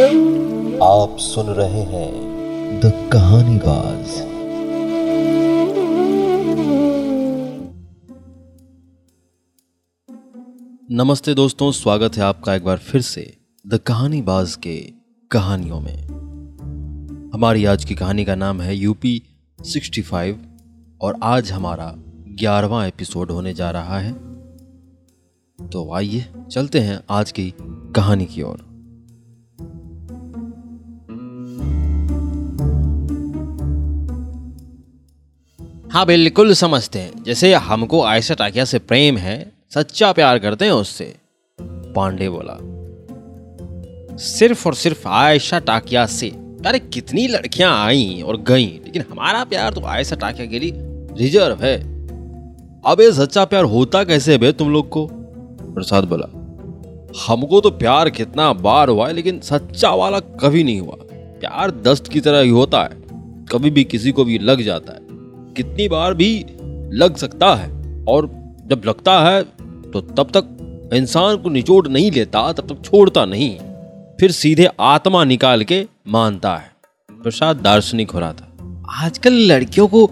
आप सुन रहे हैं द कहानी बाज नमस्ते दोस्तों, स्वागत है आपका एक बार फिर से द कहानी बाज के कहानियों में। हमारी आज की कहानी का नाम है यूपी 65 और आज हमारा ग्यारहवा एपिसोड होने जा रहा है। तो आइए, चलते हैं आज की कहानी की ओर। हाँ बिल्कुल समझते हैं। जैसे हमको आयशा टाकिया से प्रेम है, सच्चा प्यार करते हैं उससे। पांडे बोला, सिर्फ़ और सिर्फ़ आयशा टाकिया से। अरे, कितनी लड़कियाँ आई और गई, लेकिन हमारा प्यार तो आयशा टाकिया के लिए रिज़र्व है। अब ये सच्चा प्यार होता कैसे बे तुम लोग को? प्रसाद बोला, हमको तो प्यार कितना बार हुआ है, लेकिन सच्चा वाला कभी नहीं हुआ। प्यार दस्त की तरह ही होता है। कभी भी किसी को भी लग जाता है। कितनी बार भी लग सकता है। और जब लगता है तो तब तक इंसान को निचोड़ नहीं लेता तब तक छोड़ता नहीं। फिर सीधे आत्मा निकाल के मानता है। प्रसाद दार्शनिक हो रहा था। आजकल लड़कियों को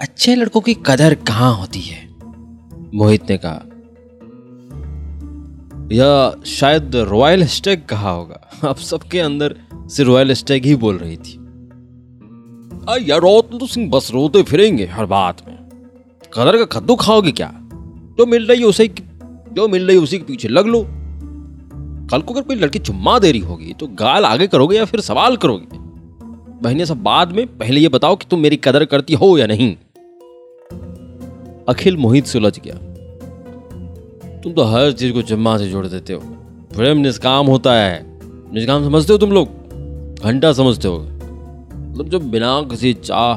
अच्छे लड़कों की कदर कहाँ होती है? मोहित ने कहा या शायद रॉयल स्टेक कहा होगा। अब सबके अंदर से रॉयल स्टेक ही बोल रही थी। तुम तो सिंह बस रोते फिरेंगे हर बात में। कदर का कद्दू खाओगे क्या? जो मिल रही है उसे जो मिल रही है उसी के पीछे लग लो। कल को अगर कोई लड़की चुम्मा दे रही होगी तो गाल आगे करोगे या फिर सवाल करोगे? बहने, सब बाद में पहले ये बताओ कि तुम मेरी कदर करती हो या नहीं। अखिल मोहित सुलझ गया। तुम तो हर चीज़ को चुम्मा से जोड़ देते हो। प्रेम निष्काम होता है। निष्काम समझते हो तुम लोग? घंटा समझते हो। मतलब जो बिना किसी चाह,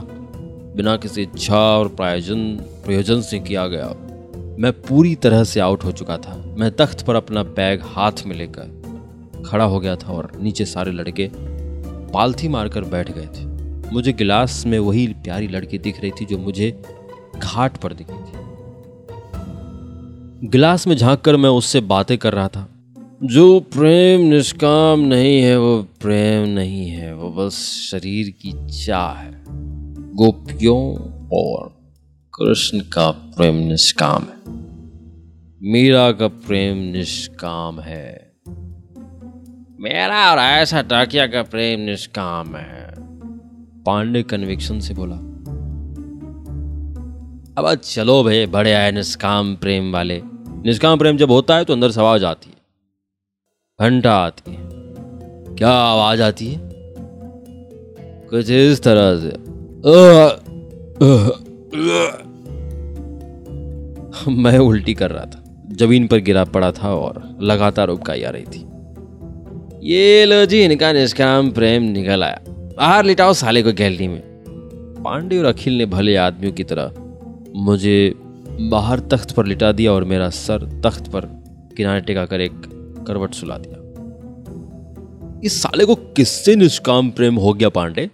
बिना किसी इच्छा और प्रायोजन, प्रयोजन से किया गया, मैं पूरी तरह से आउट हो चुका था। मैं तख्त पर अपना बैग हाथ में लेकर खड़ा हो गया था और नीचे सारे लड़के पालथी मारकर बैठ गए थे। मुझे गिलास में वही प्यारी लड़की दिख रही थी जो मुझे घाट पर दिखी थी। गिलास में झाँक कर मैं उससे बातें कर रहा था। जो प्रेम निष्काम नहीं है, वो प्रेम नहीं है, वो बस शरीर की चाह है। गोपियों और कृष्ण का प्रेम निष्काम है। मीरा का प्रेम निष्काम है। मेरा और ऐसा टाकिया का प्रेम निष्काम है। पांडे कन्विक्शन से बोला। अब चलो भाई बड़े आए निष्काम प्रेम वाले। निष्काम प्रेम जब होता है तो अंदर सवाज आती है। घंटा आती है। क्या आवाज़ आती है? कुछ इस तरह से। मैं उल्टी कर रहा था। ज़मीन पर गिरा पड़ा था और लगातार उबकाई आ रही थी। ये लो जी, इनका निष्काम प्रेम निकल आया। बाहर लिटाओ साले को गैलरी में। पांडे और अखिल ने भले आदमियों की तरह मुझे बाहर तख्त पर लिटा दिया और मेरा सर तख्त पर किनारे टिका कर एक करवट सुला दिया। इस साले को किससे निष्काम प्रेम हो गया पांडे?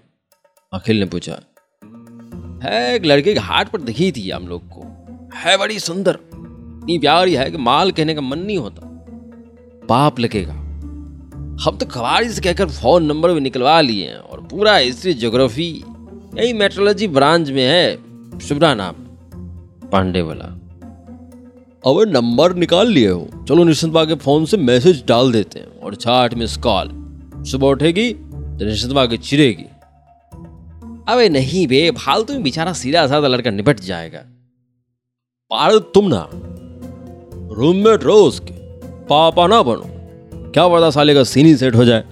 अखिल ने पूछा। है, एक लड़के के हाथ पर दिखी थी हम लोग को। है बड़ी सुंदर। इतनी प्यारी है कि माल कहने का मन नहीं होता। पाप लगेगा। हम तो खबारी से कहकर फ़ोन नंबर भी निकलवा लिए हैं और पूरा हिस्ट्री ज्योग्राफी यही मेट्रोलॉजी ब्रांच में है। शुभरा नाम। पांडे बोला अब नंबर निकाल लिए हो। चलो निश्चित के फ़ोन से मैसेज डाल देते हैं और छाठ मिस कॉल। सुबह उठेगी तो निश्चित के चिरेगी। अबे नहीं बे फालतू में बेचारा सीधा साधा लड़का निपट जाएगा। पार तुम ना। रूममेट रोज के पापा ना बनो। क्या पता साले का सीनी सेट हो जाए।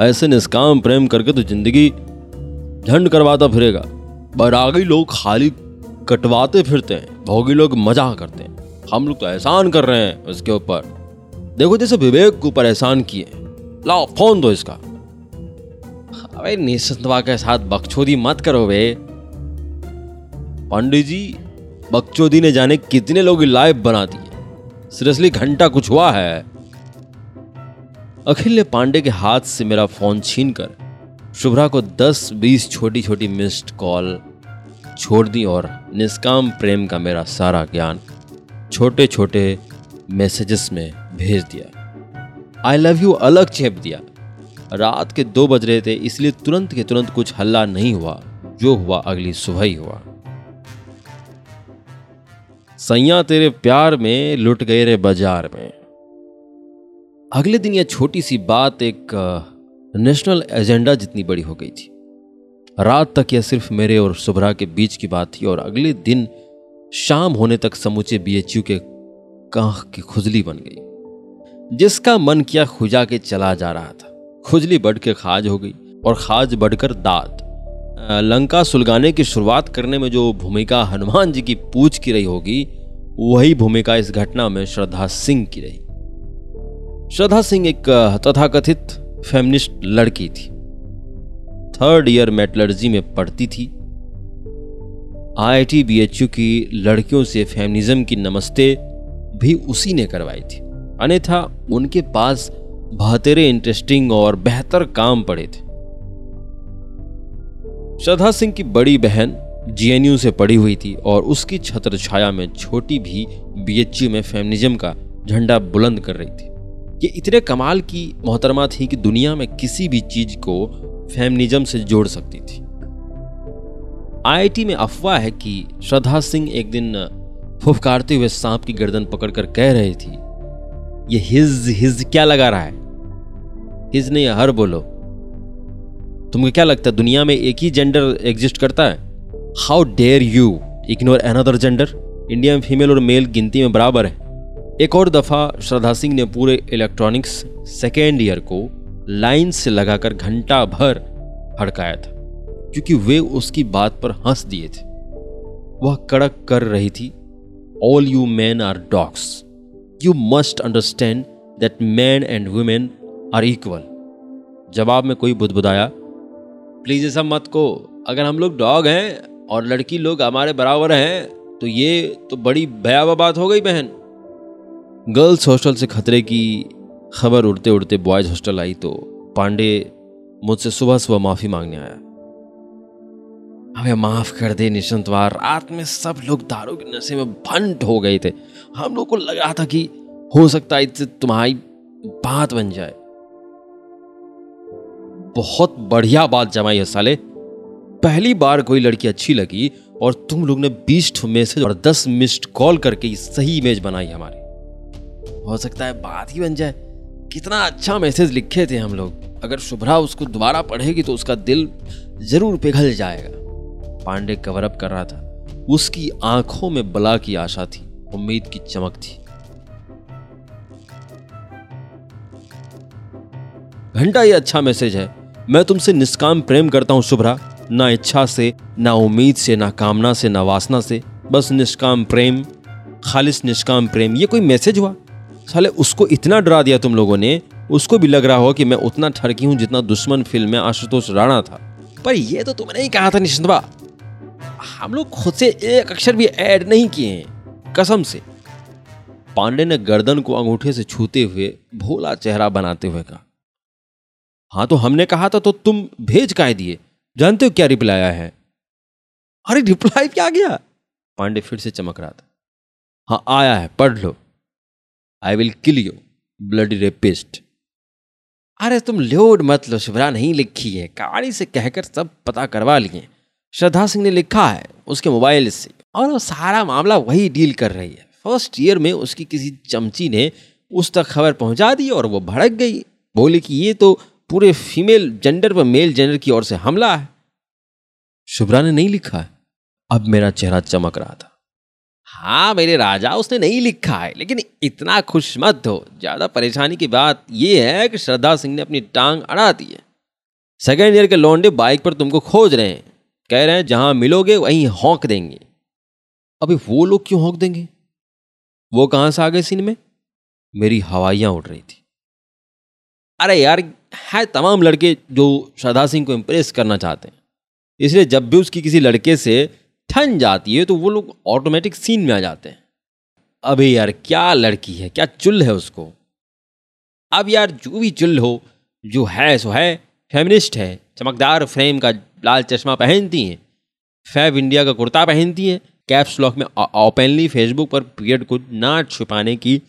ऐसे निष्काम प्रेम करके तो ज़िंदगी झंड करवाता फिरेगा। बैरागी लोग खाली कटवाते फिरते हैं, भोगी लोग मज़ा करते हैं। हम लोग तो एहसान कर रहे हैं उसके ऊपर। देखो जैसे विवेक के ऊपर एहसान किए। लाओ, फ़ोन दो इसका। अबे निसंतवा के साथ बकचोदी मत करो बे पंडित जी, बकचोदी ने जाने कितने लोग लाइव बना दिए सीरियसली घंटा कुछ हुआ है। अखिल ने पांडे के हाथ से मेरा फ़ोन छीनकर शुभ्रा को 10-20 छोटी छोटी मिस्ड कॉल छोड़ दी और निष्काम प्रेम का मेरा सारा ज्ञान छोटे छोटे मैसेजेस में भेज दिया। आई लव यू अलग चेप दिया। रात के दो बज रहे थे, इसलिए तुरंत के तुरंत कुछ हल्ला नहीं हुआ, जो हुआ अगली सुबह ही हुआ। सैया तेरे प्यार में लुट गए रे बाज़ार में। अगले दिन यह छोटी सी बात एक नेशनल एजेंडा जितनी बड़ी हो गई थी। रात तक यह सिर्फ़ मेरे और सुभरा के बीच की बात थी और अगले दिन शाम होने तक समूचे बीएचयू के कांख की खुजली बन गई, जिसका मन किया खुजा के चला जा रहा था। खुजली बढ़ के खाज हो गई और खाज बढ़कर दाद लंका सुलगाने की शुरुआत करने में जो भूमिका हनुमान जी की पूछ की रही होगी, वही भूमिका इस घटना में श्रद्धा सिंह की रही। श्रद्धा सिंह एक तथाकथित फेमिनिस्ट लड़की थी। थर्ड ईयर मेटलर्जी में पढ़ती थी। आईआईटी बीएचयू की लड़कियों से फेमिनिज्म की नमस्ते भी उसी ने करवाई थी। अन्यथा उनके पास बहतेरे इंटरेस्टिंग और बेहतर काम पड़े थे। श्रद्धा सिंह की बड़ी बहन जीएनयू से पढ़ी हुई थी और उसकी छत्र छाया में छोटी भी बीएचयू में फेमिनिज्म का झंडा बुलंद कर रही थी। ये इतने कमाल की मोहतरमा थी कि दुनिया में किसी भी चीज़ को फेमिनिज्म से जोड़ सकती थी। आईआईटी में अफवाह है कि श्रद्धा सिंह एक दिन फुफकारते हुए सांप की गर्दन पकड़कर कह रही थी, ये हिज हिज क्या लगा रहा है? हिज नहीं, हर बोलो। तुमको क्या लगता है, दुनिया में एक ही जेंडर एग्जिस्ट करता है? How dare you ignore another gender India में फीमेल और मेल गिनती में बराबर है। एक और दफ़ा श्रद्धा सिंह ने पूरे इलेक्ट्रॉनिक्स सेकेंड ईयर को लाइन से लगाकर घंटा भर हड़काया था। क्योंकि वे उसकी बात पर हंस दिए थे। वह कड़क कर रही थी all you man are dogs you must understand that man and women are equal जवाब में कोई बुदबुदाया प्लीज़ ऐसा मत को, अगर हम लोग डॉग हैं और लड़की लोग हमारे बराबर हैं तो ये तो बड़ी भयावह बात हो गई बहन. गर्ल्स हॉस्टल से खतरे की खबर उड़ते उड़ते बॉयज़ हॉस्टल आई तो पांडे मुझसे सुबह सुबह माफ़ी मांगने आया। हमें माफ़ कर दे निशंतवार रात में सब लोग दारू के नशे में भंट हो गए थे। हम लोग को लग रहा था कि हो सकता है इससे तुम्हारी बात बन जाए। बहुत बढ़िया बात जमाई है साले। पहली बार कोई लड़की अच्छी लगी और तुम लोग ने बीस मैसेज और दस मिस्ड कॉल करके सही इमेज बनाई हमारी। हो सकता है बात ही बन जाए। कितना अच्छा मैसेज लिखे थे हम लोग। अगर शुभ्रा उसको दोबारा पढ़ेगी तो उसका दिल ज़रूर पिघल जाएगा। पांडे कवर अप कर रहा था। उसकी आँखों में बला की आशा थी, उम्मीद की चमक थी। घंटा ये अच्छा मैसेज है। मैं तुमसे निष्काम प्रेम करता हूँ, शुभ्रा। ना इच्छा से, ना उम्मीद से, ना कामना से, ना वासना से। बस निष्काम प्रेम, खालिश निष्काम प्रेम। ये कोई मैसेज हुआ? साले, उसको इतना डरा दिया तुम लोगों ने। उसको भी लग रहा हो कि मैं उतना ठरकी हूँ जितना दुश्मन फ़िल्म में आशुतोष राणा था। पर ये तो तुमने ही कहा था निशंतबा हम लोग खुद से एक अक्षर भी ऐड नहीं किए हैं, कसम से। पांडे ने गर्दन को अंगूठे से छूते हुए भोला चेहरा बनाते हुए कहा हाँ तो हमने कहा था तो तुम भेज काय दिए जानते हो क्या रिप्लाई आया है? अरे रिप्लाई क्या गया? पांडे फिर से चमक रहा था। हाँ आया है, पढ़ लो। I will kill you blood rapist अरे तुम लोड मत लो, शिवरा, नहीं लिखी है। कहानी से कहकर सब पता करवा लिए। श्रद्धा सिंह ने लिखा है उसके मोबाइल से। और वो सारा मामला वही डील कर रही है। फ़र्स्ट ईयर में उसकी किसी चमची ने उस तक खबर पहुँचा दी और वो भड़क गई। बोले कि ये तो पूरे फीमेल जेंडर पर मेल जेंडर की ओर से हमला है। शुभ्रा ने नहीं लिखा है। अब मेरा चेहरा चमक रहा था। हाँ मेरे राजा, उसने नहीं लिखा है। लेकिन इतना खुश मत हो। ज़्यादा परेशानी की बात यह है कि श्रद्धा सिंह ने अपनी टांग अड़ा दी है। सेकेंड ईयर के लौंडे बाइक पर तुमको खोज रहे हैं। कह रहे हैं, जहाँ मिलोगे, वहीं हौंक देंगे. अभी वो लोग क्यों हौंक देंगे? वो कहाँ से आ गए सीन में? मेरी हवाइयाँ उड़ रही थी। अरे यार, है तमाम लड़के जो श्रद्धा सिंह को इंप्रेस करना चाहते हैं। इसलिए जब भी उसकी किसी लड़के से ठन जाती है तो वो लोग ऑटोमेटिक सीन में आ जाते हैं। अबे यार, क्या लड़की है, क्या चुल है उसको? अब यार, जो भी चुल हो, जो है, सो है फेमिनिस्ट है, चमकदार फ्रेम का लाल चश्मा पहनती हैं, फैब इंडिया का कुर्ता पहनती हैं, कैप्स लॉक में ओपनली फेसबुक पर पीरियड को ना छुपाने की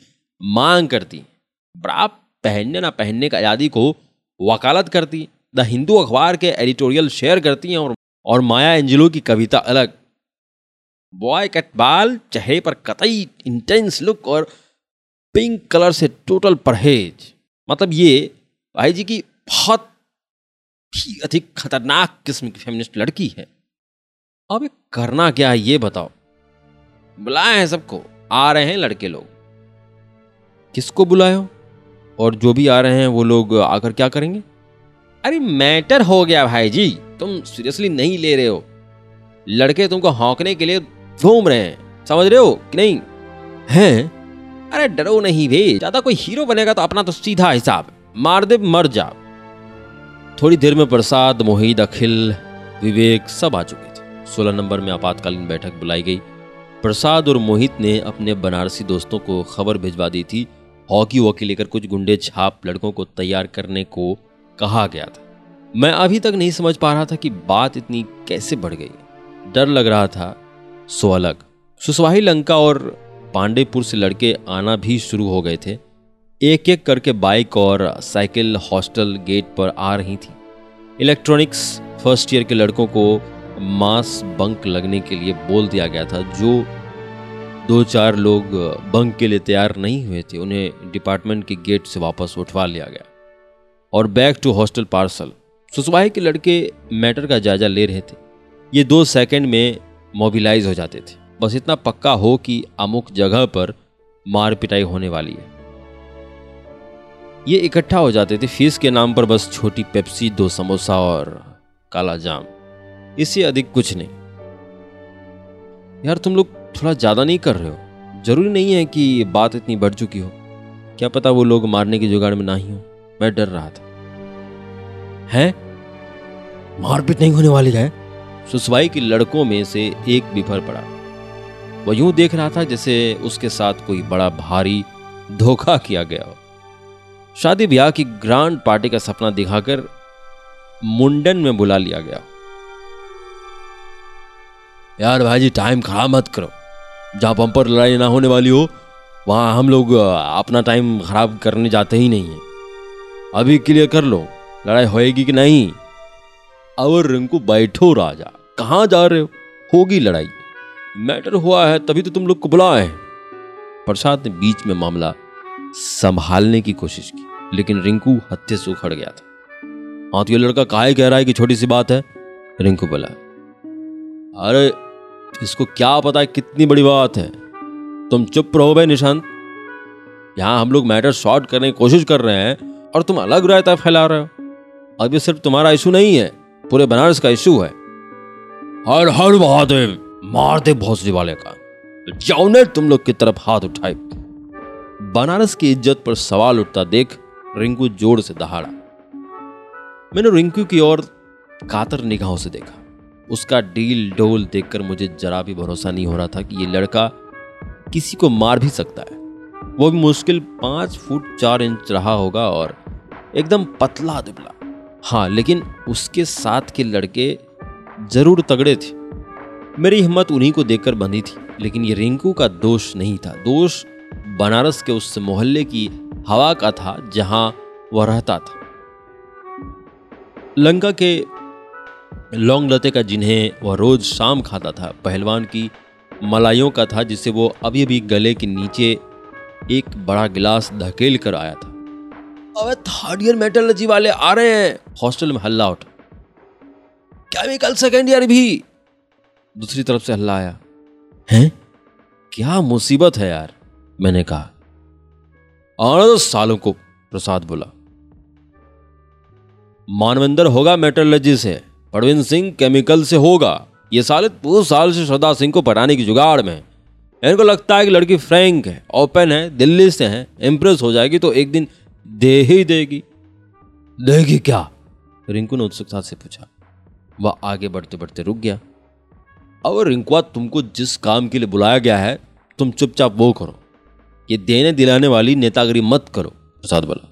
मांग करती ब्रा पहनने ना पहनने का आज़ादी को वकालत करती द हिंदू अखबार के एडिटोरियल शेयर करती हैं और और माया एंजेलो की कविता अलग। बॉय कट बाल चेहरे पर कतई इंटेंस लुक और पिंक कलर से टोटल परहेज। मतलब ये भाई जी की बहुत ही अधिक खतरनाक किस्म की फेमिनिस्ट लड़की है। अब करना क्या है ये बताओ। बुलाए हैं सबको। आ रहे हैं लड़के लोग। किसको बुलाए और जो भी आ रहे हैं वो लोग आकर क्या करेंगे? अरे मैटर हो गया भाई जी। तुम सीरियसली नहीं ले रहे हो। लड़के तुमको हौंकने के लिए घूम रहे हैं। समझ रहे हो कि नहीं? हैं? अरे डरो नहीं भे ज़्यादा कोई हीरो बनेगा तो अपना तो सीधा हिसाब। मार दे मर जा। थोड़ी देर में प्रसाद, मोहित, अखिल, विवेक सब आ चुके थे। सोलह नंबर में आपातकालीन बैठक बुलाई गई। प्रसाद और मोहित ने अपने बनारसी दोस्तों को खबर भिजवा दी थी, हॉकी वॉकी लेकर कुछ गुंडे छाप लड़कों को तैयार करने को कहा गया था। मैं अभी तक नहीं समझ पा रहा था कि बात इतनी कैसे बढ़ गई। डर लग रहा था, सो अलग। सुसवाही लंका और पांडेपुर से लड़के आना भी शुरू हो गए थे। एक एक करके बाइक और साइकिल हॉस्टल गेट पर आ रही थी। इलेक्ट्रॉनिक्स फ़र्स्ट ईयर के लड़कों को मास बंक लगने के लिए बोल दिया गया था, जो दो चार लोग बंक के लिए तैयार नहीं हुए थे, उन्हें डिपार्टमेंट के गेट से वापस उठवा लिया गया। और बैक टू हॉस्टल पार्सल। सुसवाही के लड़के मैटर का जायजा ले रहे थे। ये दो सेकंड में मोबिलाइज हो जाते थे। बस इतना पक्का हो कि अमुक जगह पर मार पिटाई होने वाली है। ये इकट्ठा हो जाते थे फ़ीस के नाम पर बस छोटी पेप्सी दो समोसा और काला जाम। इससे अधिक कुछ नहीं। यार, तुम लोग थोड़ा ज़्यादा नहीं कर रहे हो? ज़रूरी नहीं है कि बात इतनी बढ़ चुकी हो। क्या पता वो लोग मारने की जुगाड़ में ना ही हो। मैं डर रहा था। है? मारपीट नहीं होने वाली है? सुसवाई के लड़कों में से एक बिफर पड़ा। वह यूँ देख रहा था जैसे उसके साथ कोई बड़ा भारी धोखा किया गया हो। शादी ब्याह की ग्रांड पार्टी का सपना दिखाकर मुंडन में बुला लिया गया। यार भाई जी टाइम खराब मत करो। जहाँ पंपर लड़ाई ना होने वाली हो, वहाँ हम लोग अपना टाइम खराब करने जाते ही नहीं है। अभी क्लियर कर लो। लड़ाई होएगी कि नहीं? और रिंकू, बैठो राजा। कहाँ जा रहे हो? होगी लड़ाई। मैटर हुआ है, तभी तो तुम लोग को बुलाए प्रसाद ने बीच में मामला संभालने की कोशिश की, लेकिन रिंकू हत्या से उखड़ गया था। हाँ तो ये लड़का काहे कह रहा है कि छोटी सी बात है? रिंकू बोला, अरे, इसको क्या पता है कितनी बड़ी बात है? तुम चुप रहो भाई निशांत यहाँ हम लोग मैटर शॉर्ट करने की कोशिश कर रहे हैं और तुम अलग रायता फैला रहे हो। अब ये सिर्फ़ तुम्हारा इशू नहीं है, पूरे बनारस का इशू है। हर हर महादेव मार दे वाले का। जाओ ने तुम लोग की तरफ़ हाथ उठाए। बनारस की इज़्ज़त पर सवाल उठता देख रिंकू ज़ोर से दहाड़ा। मैंने रिंकू की ओर कातर निगाहों से देखा। उसका डील डोल देखकर मुझे जरा भी भरोसा नहीं हो रहा था कि ये लड़का किसी को मार भी सकता है। वो भी मुश्किल पाँच फुट चार इंच रहा होगा और एकदम पतला दुबला। हाँ लेकिन उसके साथ के लड़के ज़रूर तगड़े थे। मेरी हिम्मत उन्हीं को देखकर बंधी थी, लेकिन ये रिंकू का दोष नहीं था। दोष बनारस के उस मोहल्ले की हवा का था जहाँ वह रहता था। लंका के लौंग लते का जिन्हें वह रोज शाम खाता था, पहलवान की मलाइयों का था जिसे वो अभी अभी गले के नीचे एक बड़ा गिलास धकेल कर आया था। अबे थर्ड ईयर मेटलर्जी वाले आ रहे हैं। हॉस्टल में हल्ला उठा। केमिकल सेकेंड ईयर भी? दूसरी तरफ़ से हल्ला आया। हैं? क्या मुसीबत है यार? मैंने कहा। आने दो सालों को प्रसाद बोला। मानवेंद्र होगा मेटलर्जी से परवीन सिंह केमिकल से होगा। ये साले दो साल से श्रद्धा सिंह को पटाने की जुगाड़ में इनको लगता है कि लड़की फ्रैंक है, ओपन है, दिल्ली से है इंप्रेस हो जाएगी तो एक दिन दे ही देगी। देगी क्या? रिंकू ने उत्सुकता से पूछा। वह आगे बढ़ते बढ़ते रुक गया। अब रिंकुआ तुमको जिस काम के लिए बुलाया गया है, तुम चुपचाप वो करो। ये देने दिलाने वाली नेतागिरी मत करो, प्रसाद बोला।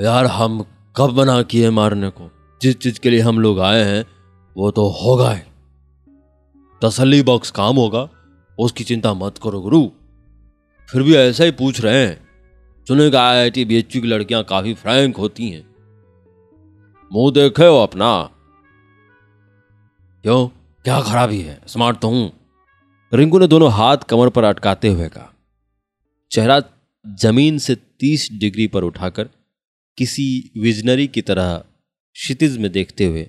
यार, हम कब बना किए मारने को? जिस चीज़ के लिए हम लोग आए हैं, वो तो होगा ही। तसली बॉक्स काम होगा, उसकी चिंता मत करो गुरु। फिर भी ऐसा ही पूछ रहे हैं। सुने का I T B H U की लड़कियाँ काफ़ी फ्रैंक होती हैं। मुँह देखे हो अपना। क्यों? क्या खराबी है? स्मार्ट तो हूँ। रिंकू ने दोनों हाथ कमर पर अटकाते हुए कहा। चेहरा ज़मीन से तीस डिग्री पर उठाकर किसी विजनरी की तरह क्षितिज में देखते हुए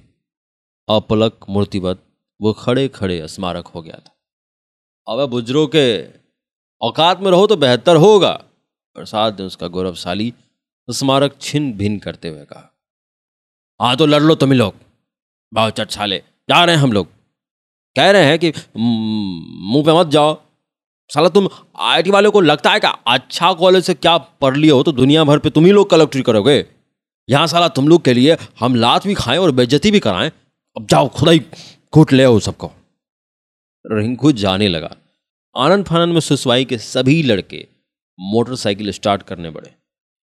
अपलक मूर्तिवत वो खड़े खड़े स्मारक हो गया था। अब बुजरों के औकात में रहो तो बेहतर होगा, प्रसाद ने उसका गौरवशाली स्मारक छिन भिन करते हुए कहा। हाँ तो लड़ लो तुम लोग। भाव चट छाले जा रहे हैं हम लोग। कह रहे हैं कि मुँह पे मत जाओ। साला तुम आईटी वाले को लगता है कि अच्छा कॉलेज से क्या पढ़ लिया हो तो दुनिया भर पे तुम ही लोग कलेक्ट्री करोगे। यहाँ साला तुम लोग के लिए हम लात भी खाएँ और बेज्जती भी कराएँ। अब जाओ खुदा ही कूट ले आओ सबको। रिंकू जाने लगा। आनंद फानंद में सुसवाई के सभी लड़के मोटरसाइकिल स्टार्ट करने पड़े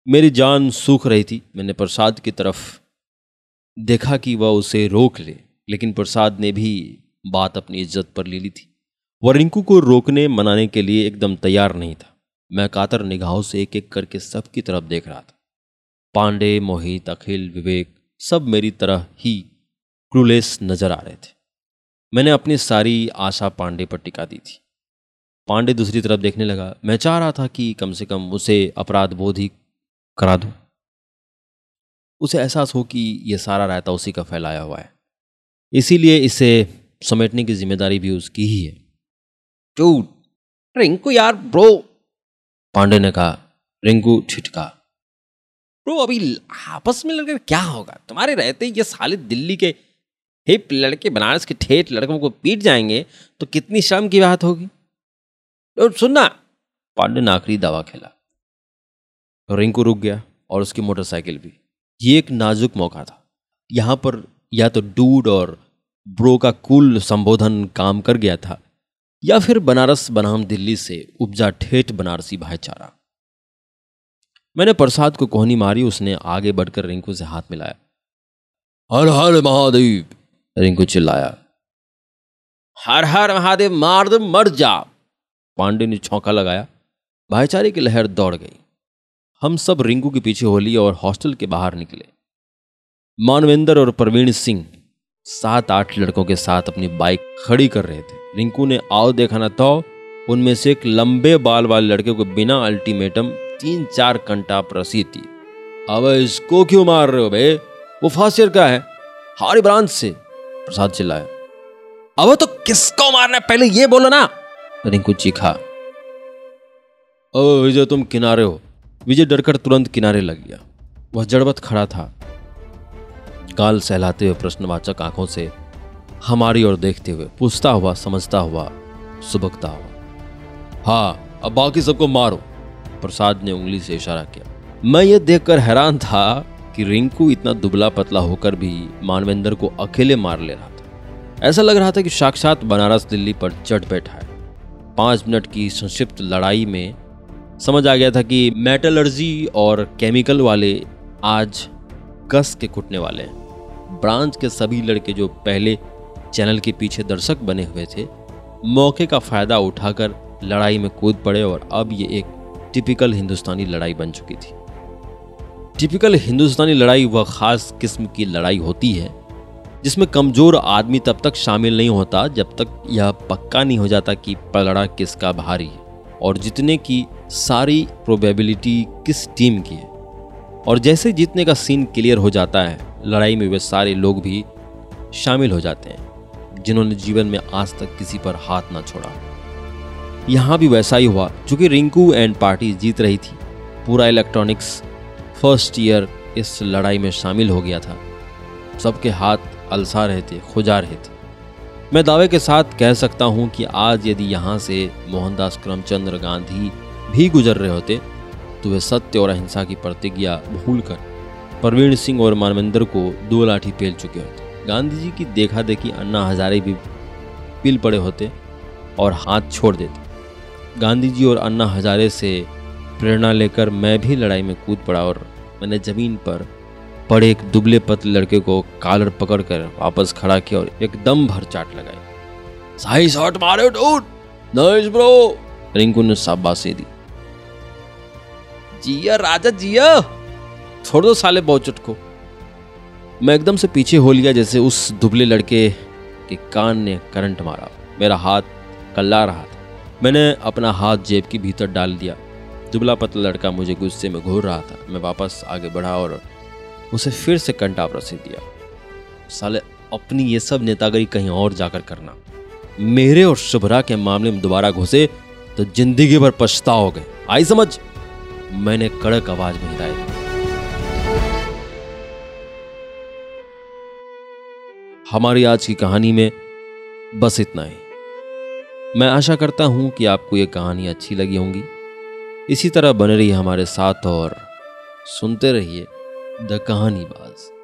मेरी जान सूख रही थी। मैंने प्रसाद की तरफ़ देखा कि वह उसे रोक ले, लेकिन प्रसाद ने भी बात अपनी इज़्ज़त पर ले ली थी। वह रिंकू को रोकने मनाने के लिए एकदम तैयार नहीं था। मैं कातर निगाहों से एक एक करके सबकी तरफ़ देख रहा था। पांडे, मोहित, अखिल, विवेक, सब मेरी तरह ही क्रूलेस नज़र आ रहे थे। मैंने अपनी सारी आशा पांडे पर टिका दी थी। पांडे दूसरी तरफ़ देखने लगा। मैं चाह रहा था कि कम से कम उसे अपराध बोध ही करा दूँ। उसे एहसास हो कि यह सारा रायता उसी का फैलाया हुआ है। इसीलिए इसे समेटने की ज़िम्मेदारी भी उसकी ही है। रिंकू यार ब्रो पांडे ने कहा रिंकू छिटका. ब्रो अभी आपस में लड़के क्या होगा? तुम्हारे रहते ही ये साले दिल्ली के हिप लड़के बनारस के ठेठ लड़कों को पीट जाएँगे तो कितनी शर्म की बात होगी? तो सुनना। पांडे ने आखिरी दवा खेला। रिंकू रुक गया और उसकी मोटरसाइकिल भी। ये एक नाजुक मौका था। यहाँ पर या तो डूड और ब्रो का कुल संबोधन काम कर गया था। या फिर बनारस बनाम दिल्ली से उपजा ठेठ बनारसी भाईचारा। मैंने प्रसाद को कोहनी मारी, उसने आगे बढ़कर रिंकू से हाथ मिलाया। हर हर महादेव, रिंकू चिल्लाया। हर हर महादेव, मार मर जा। पांडे ने छौका लगाया। भाईचारे की लहर दौड़ गई। हम सब रिंकू के पीछे होली और हॉस्टल के बाहर निकले। मानवेंद्र और प्रवीण सिंह सात आठ लड़कों के साथ अपनी बाइक खड़ी कर रहे थे। रिंकू ने आओ देखा ना तो उनमें से एक लंबे बाल वाले लड़के को बिना अल्टीमेटम तीन चार घंटा प्रसिद्ध थी। अब इसको क्यों मार रहे हो बे? वो फासियर का है। हारी ब्रांच से प्रसाद चिल्लाया। अब तो किसको मारना पहले ये बोलो ना। रिंकू चीखा। ओ विजय, तुम किनारे हो। विजय डरकर तुरंत किनारे लग गया। वह जड़बत खड़ा था। गाल सहलाते हुए प्रश्नवाचक आँखों से हमारी ओर देखते हुए, पूछता हुआ, समझता हुआ, सुबकता हुआ हाँ अब बाकी सबको मारो। प्रसाद ने उंगली से इशारा किया। मैं ये देखकर हैरान था कि रिंकू इतना दुबला पतला होकर भी मानवेंद्र को अकेले मार ले रहा था। ऐसा लग रहा था कि साक्षात बनारस दिल्ली पर चढ़ बैठा है। पाँच मिनट की संक्षिप्त लड़ाई में समझ आ गया था कि मेटलर्जी और केमिकल वाले आज कस के कुटने वाले हैं। ब्रांच के सभी लड़के जो पहले चैनल के पीछे दर्शक बने हुए थे, मौके का फ़ायदा उठाकर लड़ाई में कूद पड़े और अब ये एक टिपिकल हिंदुस्तानी लड़ाई बन चुकी थी। टिपिकल हिंदुस्तानी लड़ाई वह खास किस्म की लड़ाई होती है, जिसमें कमज़ोर आदमी तब तक शामिल नहीं होता जब तक यह पक्का नहीं हो जाता कि पलड़ा किसका भारी है और जितने की सारी प्रोबेबिलिटी किस टीम की है। और जैसे जीतने का सीन क्लियर हो जाता है, लड़ाई में वे सारे लोग भी शामिल हो जाते हैं। जिन्होंने जीवन में आज तक किसी पर हाथ ना छोड़ा। यहाँ भी वैसा ही हुआ, चूँकि रिंकू एंड पार्टी जीत रही थी। पूरा इलेक्ट्रॉनिक्स फ़र्स्ट ईयर इस लड़ाई में शामिल हो गया था। सबके हाथ अलसा रहे थे, खुजा रहे थे। मैं दावे के साथ कह सकता हूँ कि आज यदि यहाँ से मोहनदास करमचंद्र गांधी भी गुजर रहे होते तो वे सत्य और अहिंसा की प्रतिज्ञा भूलकर प्रवीण सिंह और मानवेंद्र को दो लाठी पेल चुके होते। गांधी जी की देखा देखी अन्ना हजारे भी पिल पड़े होते और हाथ छोड़ देते। गांधी जी और अन्ना हजारे से प्रेरणा लेकर मैं भी लड़ाई में कूद पड़ा और मैंने ज़मीन पर पड़े एक दुबले पतले लड़के को कालर पकड़कर वापस खड़ा किया और एकदम भर चाट लगाई। सही शॉट मारे नाइस ब्रो! रिंकू ने शाबाशी दी। जिया, राजा जिया! छोड़ दो साले बहुचट को। मैं एकदम से पीछे हो लिया जैसे उस दुबले लड़के के कान ने करंट मारा। मेरा हाथ कल्ला रहा था। मैंने अपना हाथ जेब के भीतर डाल दिया। दुबला पतला लड़का मुझे गुस्से में घूर रहा था। मैं वापस आगे बढ़ा और उसे फिर से कंटाप रसीद दिया। साले, अपनी ये सब नेतागरी कहीं और जाकर करना। मेरे और शुभरा के मामले में दोबारा घुसे तो ज़िंदगी भर पछताओगे। आई समझ? मैंने कड़क आवाज़ में हिदायत हमारी आज की कहानी में बस इतना ही। मैं आशा करता हूँ कि आपको ये कहानी अच्छी लगी होंगी। इसी तरह बने रहिए हमारे साथ और सुनते रहिए द कहानी बाज़